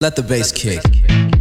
Let the bass kick.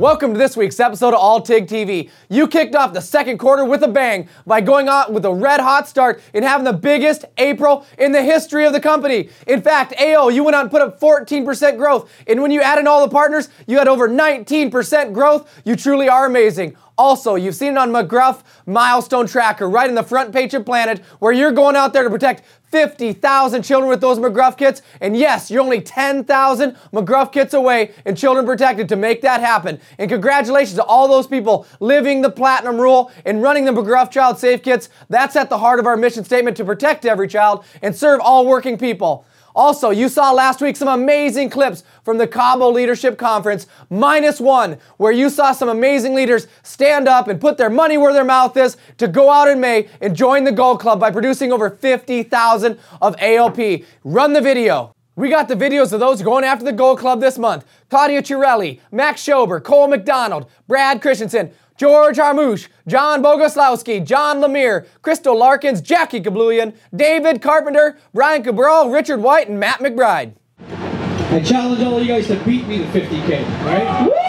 Welcome to this week's episode of Altig TV. You kicked off the second quarter with a bang by going out with a red hot start and having the biggest April in the history of the company. In fact, AO, you went out and put up 14% growth. And when you add in all the partners, you had over 19% growth. You truly are amazing. Also, you've seen it on McGruff Milestone Tracker right in the front page of Planet, where you're going out there to protect 50,000 children with those McGruff kits. And yes, you're only 10,000 McGruff kits away and children protected to make that happen. And congratulations to all those people living the platinum rule and running the McGruff Child Safe Kits. That's at the heart of our mission statement to protect every child and serve all working people. Also, you saw last week some amazing clips from the Cabo Leadership Conference, minus one, where you saw some amazing leaders stand up and put their money where their mouth is to go out in May and join the Gold Club by producing over 50,000 of AOP. Run the video. We got the videos of those going after the Gold Club this month. Claudia Chiarelli, Max Schober, Cole McDonald, Brad Christensen, George Harmouche, John Bogoslowski, John Lemire, Crystal Larkins, Jackie Kabluian, David Carpenter, Brian Cabral, Richard White, and Matt McBride. I challenge all of you guys to beat me to 50K, right?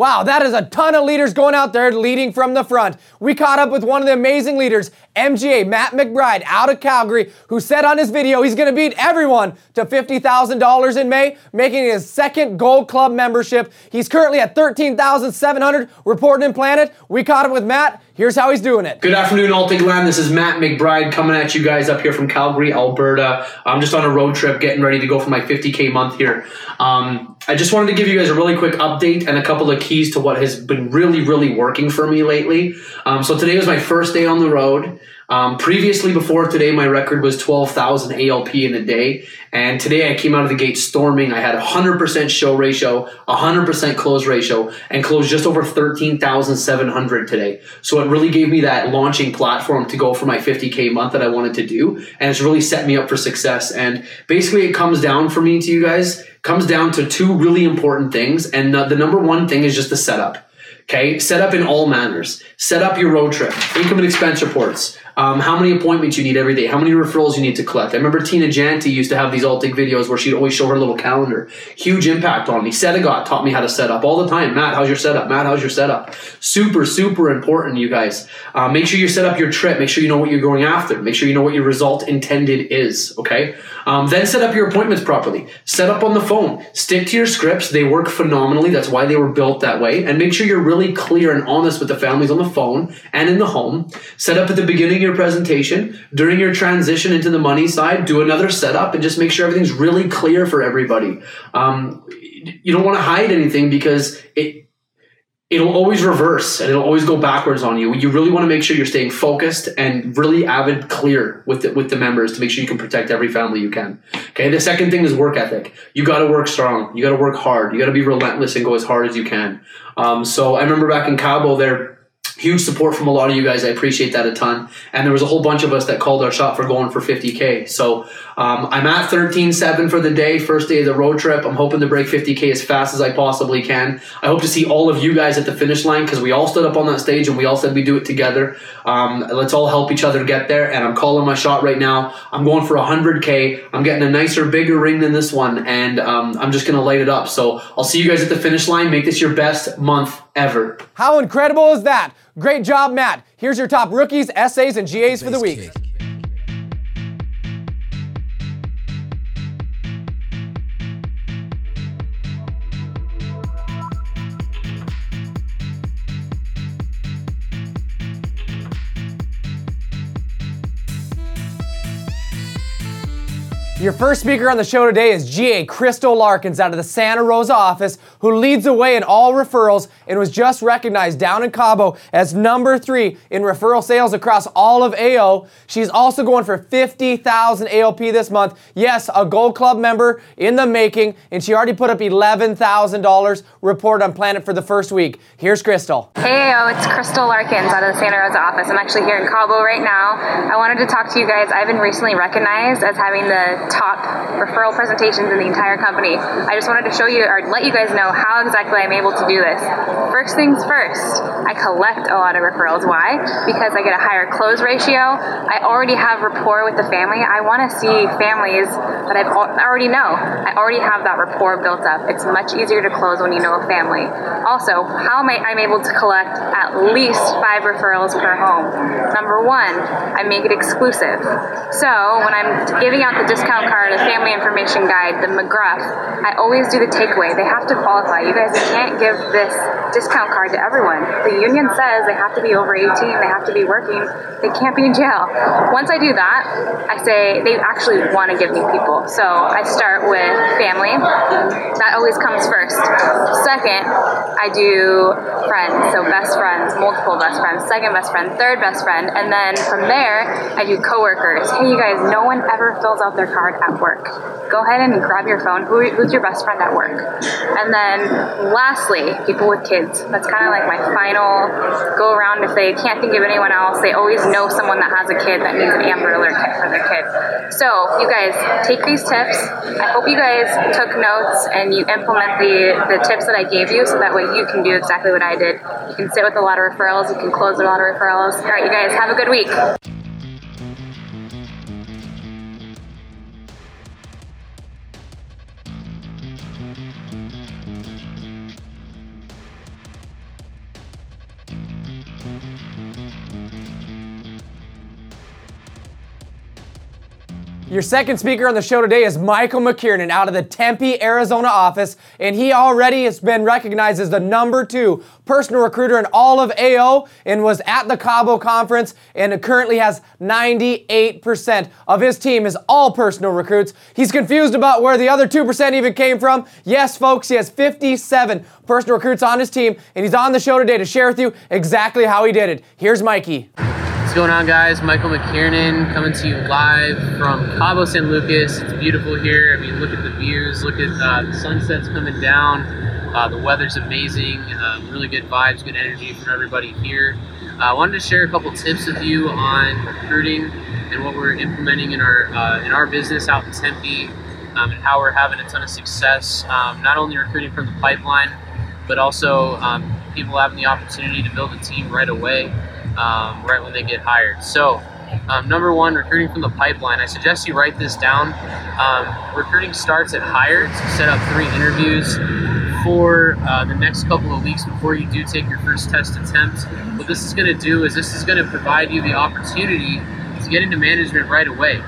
Wow, that is a ton of leaders going out there leading from the front. We caught up with one of the amazing leaders, MGA Matt McBride out of Calgary, who said on his video he's going to beat everyone to $50,000 in May, making his second Gold Club membership. He's currently at 13,700 reporting in Planet. We caught up with Matt. Here's how he's doing it. Good afternoon, Altig Land. This is Matt McBride coming at you guys up here from Calgary, Alberta. I'm just on a road trip getting ready to go for my 50K month here. Um, I just wanted to give you guys a really quick update and a couple of keys to what has been really, really working for me lately. Um, so today was my first day on the road. Um, previously, before today, my record was 12,000 ALP in a day. And today I came out of the gate storming. I had 100% show ratio, 100% close ratio, and closed just over 13,700 today. So it really gave me that launching platform to go for my 50K month that I wanted to do. And it's really set me up for success. And basically, it comes down for me to you guys, comes down to two really important things. And the number one thing is just the setup. Okay, set up in all manners. Set up your road trip, income and expense reports, um, how many appointments you need every day, how many referrals you need to collect. I remember Tina Janty used to have these Altig videos where she'd always show her little calendar. Huge impact on me. Sedagot taught me how to set up all the time. Matt, how's your setup? Matt, how's your setup? Super, super important, you guys. Uh, make sure you set up your trip. Make sure you know what you're going after. Make sure you know what your result intended is. Okay. Um, then set up your appointments properly. Set up on the phone. Stick to your scripts. They work phenomenally. That's why they were built that way. And make sure you're really clear and honest with the families on the phone and in the home. Set up at the beginning of your presentation. During your transition into the money side, do another setup and just make sure everything's really clear for everybody. Um, you don't want to hide anything because it it'll always reverse and it'll always go backwards on you. You really want to make sure you're staying focused and really avid clear with the, with the members to make sure you can protect every family you can. Okay. The second thing is work ethic. You got to work strong. You got to work hard. You got to be relentless and go as hard as you can. Um, so I remember back in Cabo there, huge support from a lot of you guys. I appreciate that a ton. And there was a whole bunch of us that called our shot for going for 50K. So um, I'm at 13.7 for the day, first day of the road trip. I'm hoping to break 50K as fast as I possibly can. I hope to see all of you guys at the finish line because we all stood up on that stage and we all said we do it together. Um, let's all help each other get there. And I'm calling my shot right now. I'm going for 100K. I'm getting a nicer, bigger ring than this one. And um, I'm just going to light it up. So I'll see you guys at the finish line. Make this your best month ever. How incredible is that? Great job, Matt. Here's your top rookies, SAs, and GAs for the week. Your first speaker on the show today is GA Crystal Larkins out of the Santa Rosa office, who leads the way in all referrals and was just recognized down in Cabo as number three in referral sales across all of AO. She's also going for 50,000 ALP this month. Yes, a Gold Club member in the making, and she already put up $11,000 report on Planet for the first week. Here's Crystal. Hey, AO, it's Crystal Larkins out of the Santa Rosa office. I'm actually here in Cabo right now. I wanted to talk to you guys. I've been recently recognized as having the top referral presentations in the entire company. I just wanted to show you or let you guys know how exactly I'm able to do this. First things first, I collect a lot of referrals. Why? Because I get a higher close ratio. I already have rapport with the family. I want to see families that I've already know. I already have that rapport built up. It's much easier to close when you know a family. Also, how am I I'm able to collect at least five referrals per home? Number one, I make it exclusive. So when I'm giving out the discount card, the family information guide, the McGruff, I always do the takeaway. They have to qualify. You guys can't give this discount card to everyone. The union says they have to be over 18, they have to be working, they can't be in jail. Once I do that, I say they actually want to give me people. So I start with family. That always comes first. Second, I do friends, so best friends, multiple best friends, second best friend, third best friend, and then from there, I do coworkers. Hey, you guys, no one ever fills out their card at work. Go ahead and grab your phone. Who, who's your best friend at work? And then lastly, people with kids. That's kind of like my final go around. If they can't think of anyone else, they always know someone that has a kid that needs an Amber Alert kit for their kid. So, you guys, take these tips. I hope you guys took notes and you implement the, the tips that I gave you so that way you can do exactly what I did. You can sit with a lot of referrals, you can close a lot of referrals. All right, you guys, have a good week. Your second speaker on the show today is Michael McKiernan out of the Tempe, Arizona office, and he already has been recognized as the number two personal recruiter in all of AO and was at the Cabo conference and currently has 98% of his team is all personal recruits. He's confused about where the other 2% even came from. Yes, folks, he has 57 personal recruits on his team, and he's on the show today to share with you exactly how he did it. Here's Mikey. What's going on, guys? Michael McKiernan coming to you live from Cabo San Lucas. It's beautiful here. I mean, look at the views. Look at uh, the sunsets coming down. Uh, the weather's amazing. Uh, really good vibes, good energy from everybody here. Uh, I wanted to share a couple tips with you on recruiting and what we're implementing in our uh, in our business out in Tempe, um, and how we're having a ton of success. Um, not only recruiting from the pipeline, but also um, people having the opportunity to build a team right away um, right when they get hired. So, um, number one, recruiting from the pipeline. I suggest you write this down. Um, recruiting starts at hire to set up three interviews for uh, the next couple of weeks before you do take your first test attempt. What this is going to do is this is going to provide you the opportunity to get into management right away.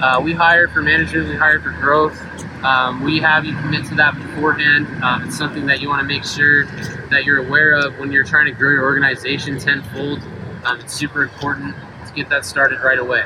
Uh, we hire for management, we hire for growth. Um, we have you commit to that beforehand. Um, it's something that you want to make sure that you're aware of when you're trying to grow your organization tenfold. Um, it's super important to get that started right away.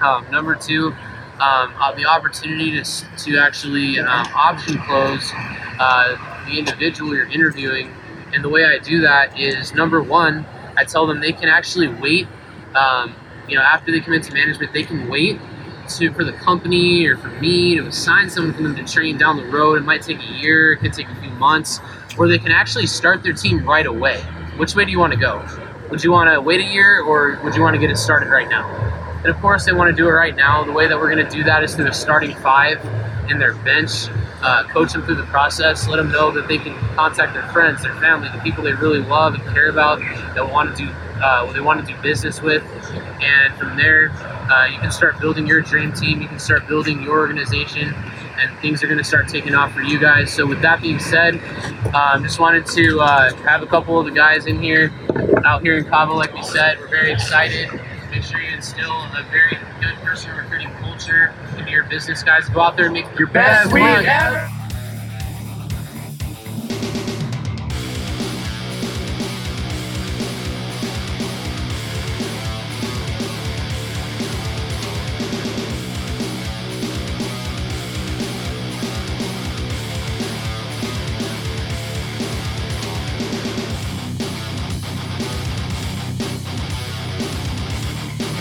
Um, number two, um, uh, the opportunity to, to actually um, option close uh, the individual you're interviewing. And the way I do that is number one, I tell them they can actually wait. Um, you know, after they commit to management, they can wait to for the company or for me to assign someone for them to train down the road. It might take a year, it could take a few months, or they can actually start their team right away. Which way do you want to go? Would you want to wait a year or would you want to get it started right now? And of course, they want to do it right now. The way that we're going to do that is through a starting five in their bench, uh, coach them through the process, let them know that they can contact their friends, their family, the people they really love and care about, that want to do, uh, they want to do business with, and from there, uh, you can start building your dream team. You can start building your organization, and things are going to start taking off for you guys. So, with that being said, um, just wanted to uh, have a couple of the guys in here, out here in Cabo, like we said. We're very excited. Make sure you instill a very good personal recruiting culture into your business, guys. Go out there and make your best week ever.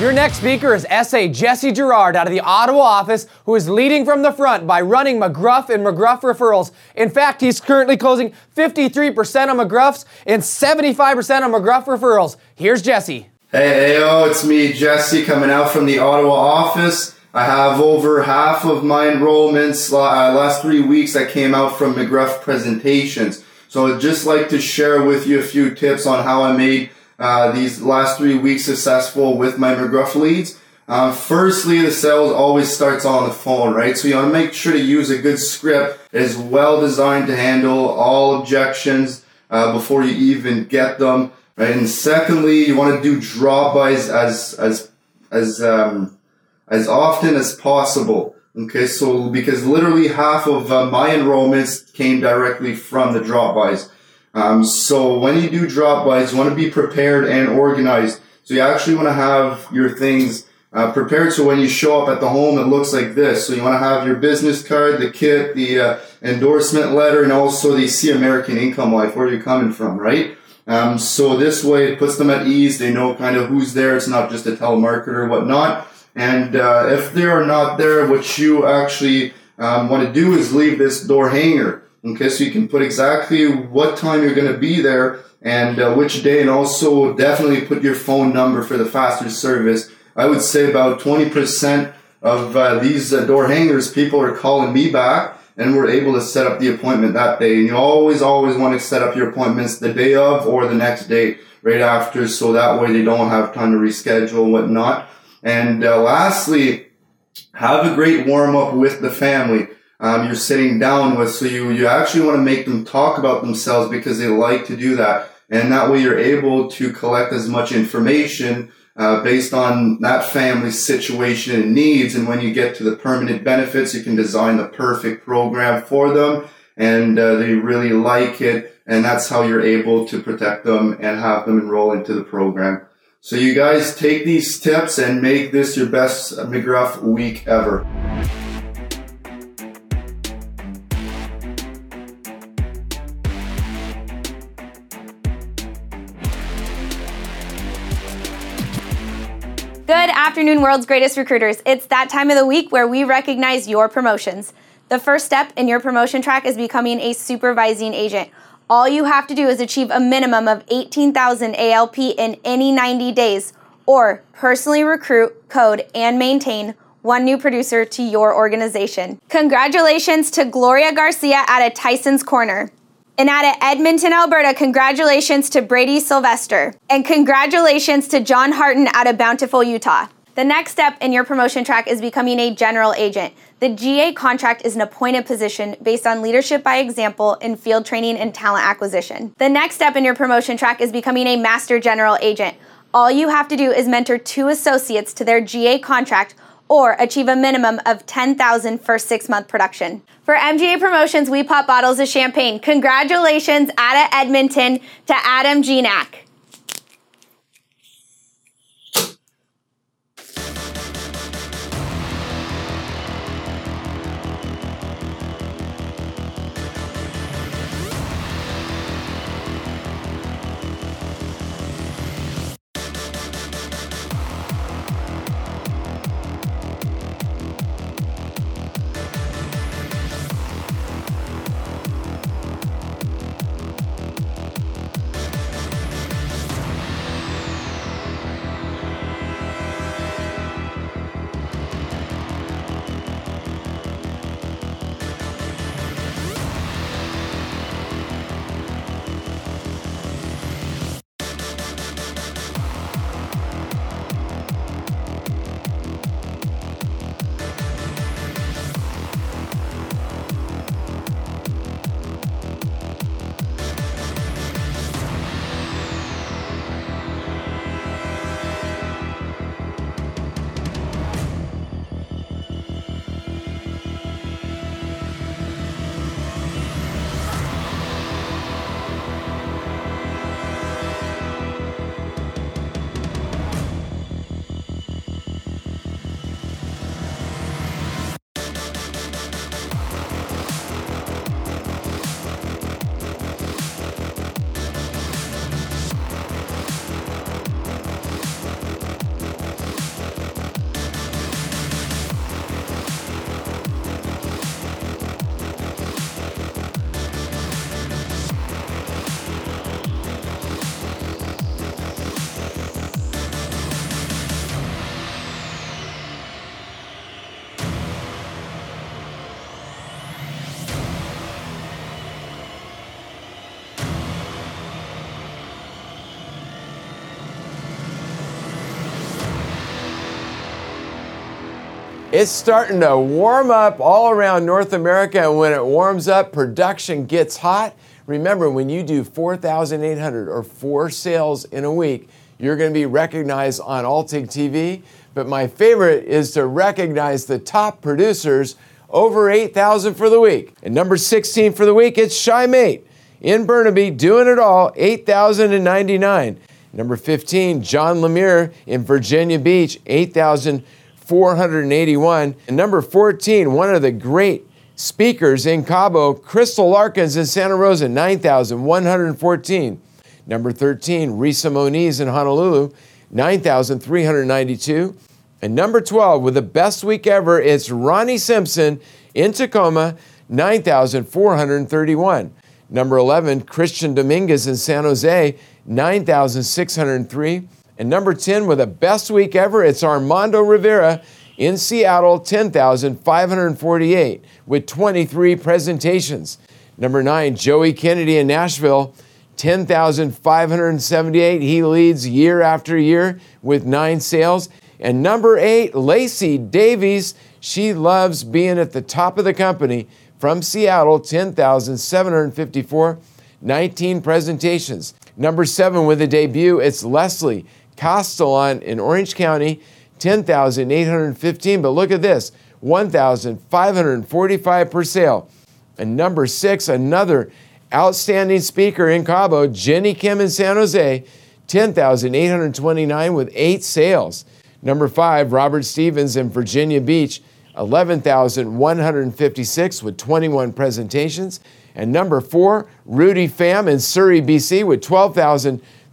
Your next speaker is SA Jesse Gerard out of the Ottawa office, who is leading from the front by running McGruff and McGruff referrals. In fact, he's currently closing 53% on McGruffs and 75% on McGruff referrals. Here's Jesse. Hey, hey, oh, it's me, Jesse, coming out from the Ottawa office. I have over half of my enrollments uh, last three weeks that came out from McGruff presentations. So I'd just like to share with you a few tips on how I made uh, these last three weeks successful with my McGruff leads. Uh, firstly, the sales always starts on the phone, right? So you want to make sure to use a good script that is well designed to handle all objections uh, before you even get them, right? And secondly, you want to do drop-bys as as as um, as often as possible. Okay, so because literally half of uh, my enrollments came directly from the drop-bys. Um, so when you do drop-bys, you want to be prepared and organized. So you actually want to have your things uh, prepared so when you show up at the home, it looks like this. So you want to have your business card, the kit, the uh, endorsement letter, and also the see American Income Life, where you're coming from, right? Um, so this way it puts them at ease. They know kind of who's there. It's not just a telemarketer or whatnot. And uh, if they are not there, what you actually um, want to do is leave this door hanger. Okay, so you can put exactly what time you're going to be there and uh, which day, and also definitely put your phone number for the faster service I would say about 20% of uh, these uh, door hangers, people are calling me back and we're able to set up the appointment that day. And you always, always want to set up your appointments the day of or the next day right after. So that way they don't have time to reschedule and whatnot. And uh, lastly, have a great warm up with the family. Um, you're sitting down with, so you, you actually want to make them talk about themselves because they like to do that. And that way you're able to collect as much information uh, based on that family's situation and needs. And when you get to the permanent benefits, you can design the perfect program for them and uh, they really like it. And that's how you're able to protect them and have them enroll into the program. So you guys take these tips and make this your best McGruff week ever. Afternoon, world's greatest recruiters. It's that time of the week where we recognize your promotions. The first step in your promotion track is becoming a supervising agent. All you have to do is achieve a minimum of 18,000 ALP in any 90 days or personally recruit, code, and maintain one new producer to your organization. Congratulations to Gloria Garcia at a Tyson's Corner. And out of Edmonton, Alberta, congratulations to Brady Sylvester. And congratulations to John Harton out of Bountiful, Utah. The next step in your promotion track is becoming a general agent. The GA contract is an appointed position based on leadership by example in field training and talent acquisition. The next step in your promotion track is becoming a master general agent. All you have to do is mentor two associates to their GA contract or achieve a minimum of 10,000 for 6-month production. For MGA promotions, we pop bottles of champagne. Congratulations of Edmonton to Adam Genak. It's starting to warm up all around North America, and when it warms up, production gets hot. Remember, when you do 4,800 or four sales in a week, you're going to be recognized on Altig TV. But my favorite is to recognize the top producers over 8,000 for the week. And number 16 for the week, it's Shy Mate in Burnaby doing it all, 8,099. Number 15, John Lemire in Virginia Beach, 8,481. And number 14, one of the great speakers in Cabo, Crystal Larkins in Santa Rosa, 9,114. Number 13, Risa Moniz in Honolulu, 9,392. And number 12, with the best week ever, it's Ronnie Simpson in Tacoma, 9,431. Number 11, Christian Dominguez in San Jose, 9,603. And number 10, with the best week ever, it's Armando Rivera in Seattle, 10,548 with 23 presentations. Number 9, Joey Kennedy in Nashville, 10,578. He leads year after year with nine sales. And number 8, Lacey Davies. She loves being at the top of the company from Seattle, 10,754, 19 presentations. Number 7 with a debut, it's Leslie Castellan in Orange County, 10,815. But look at this 1,545 per sale. And number six, another outstanding speaker in Cabo, Jenny Kim in San Jose, 10,829 with eight sales. Number five, Robert Stevens in Virginia Beach, 11,156 with 21 presentations. And number four, Rudy Pham in Surrey, BC with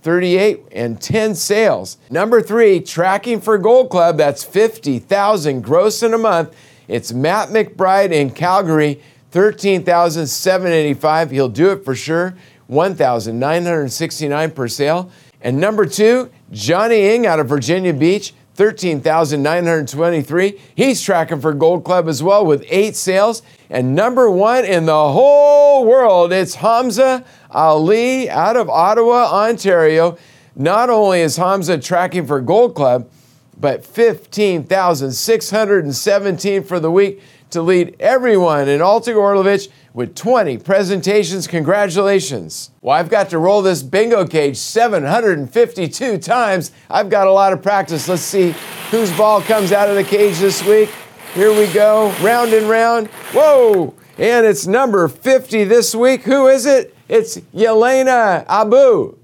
12,038 and 10 sales. Number three, Tracking for Gold Club, that's 50,000 gross in a month. It's Matt McBride in Calgary, 13,785. He'll do it for sure. 1,969 per sale. And number two, Johnny Ing out of Virginia Beach, 13,923. He's tracking for Gold Club as well with eight sales. And number one in the whole world, it's Hamza Ali out of Ottawa, Ontario. Not only is Hamza tracking for Gold Club, but 15,617 for the week to lead everyone in Altig Orlovich with 20 presentations. Congratulations. Well, I've got to roll this bingo cage 752 times. I've got a lot of practice. Let's see whose ball comes out of the cage this week. Here we go, round and round. Whoa! And it's number 50 this week. Who is it? It's Yelena Abu.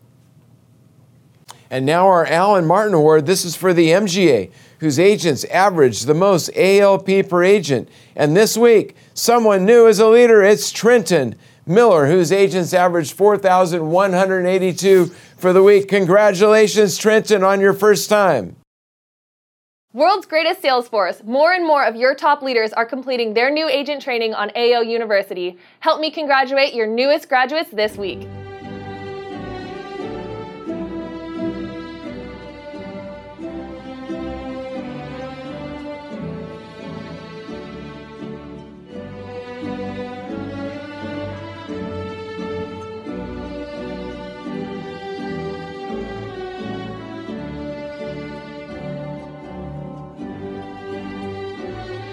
And now our Alan Martin Award. This is for the MGA, whose agents average the most ALP per agent. And this week, someone new as a leader. It's Trenton Miller, whose agents averaged 4,182 for the week. Congratulations, Trenton, on your first time. World's greatest sales force. More and more of your top leaders are completing their new agent training on AO University. Help me congratulate your newest graduates this week.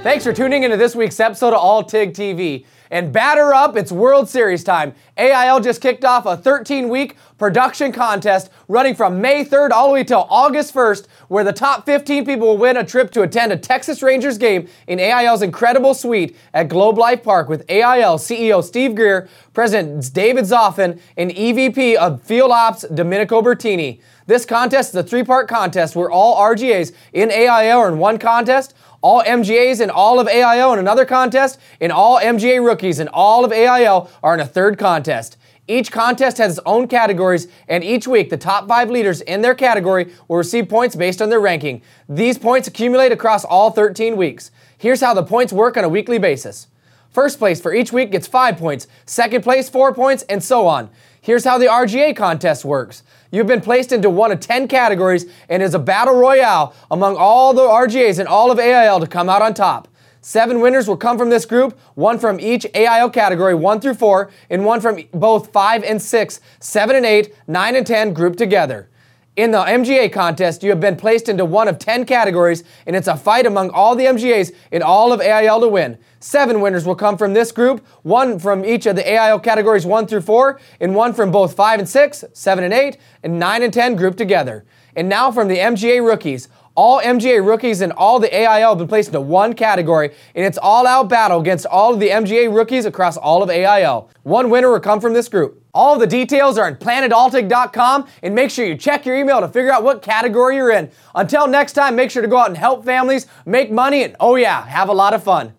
Thanks for tuning into this week's episode of Altig TV. And batter up, it's World Series time. AIL just kicked off a 13 week production contest running from May 3rd all the way till August 1st, where the top 15 people will win a trip to attend a Texas Rangers game in AIL's incredible suite at Globe Life Park with AIL CEO Steve Greer, President David Zophin, and EVP of Field Ops Domenico Bertini. This contest is a three part contest where all RGAs in AIL are in one contest all MGAs in all of AIL in another contest, and all MGA rookies in all of AIL are in a third contest. Each contest has its own categories, and each week the top five leaders in their category will receive points based on their ranking. These points accumulate across all 13 weeks. Here's how the points work on a weekly basis. First place for each week gets five points, second place, four points, and so on. Here's how the RGA contest works. You've been placed into one of 10 categories and is a battle royale among all the RGAs and all of AIL to come out on top. Seven winners will come from this group, one from each AIL category, one through four, and one from both five and six, seven and eight, nine and ten grouped together. In the MGA contest, you have been placed into one of 10 categories, and it's a fight among all the MGAs in all of AIL to win. Seven winners will come from this group, one from each of the AIL categories 1 through 4, and one from both 5 and 6, 7 and 8, and 9 and 10 grouped together. And now from the MGA rookies. All MGA rookies and all the AIL have been placed into one category, and it's all out battle against all of the MGA rookies across all of AIL. One winner will come from this group. All the details are on planetaltig.com, and make sure you check your email to figure out what category you're in. Until next time, make sure to go out and help families, make money, and oh yeah, have a lot of fun.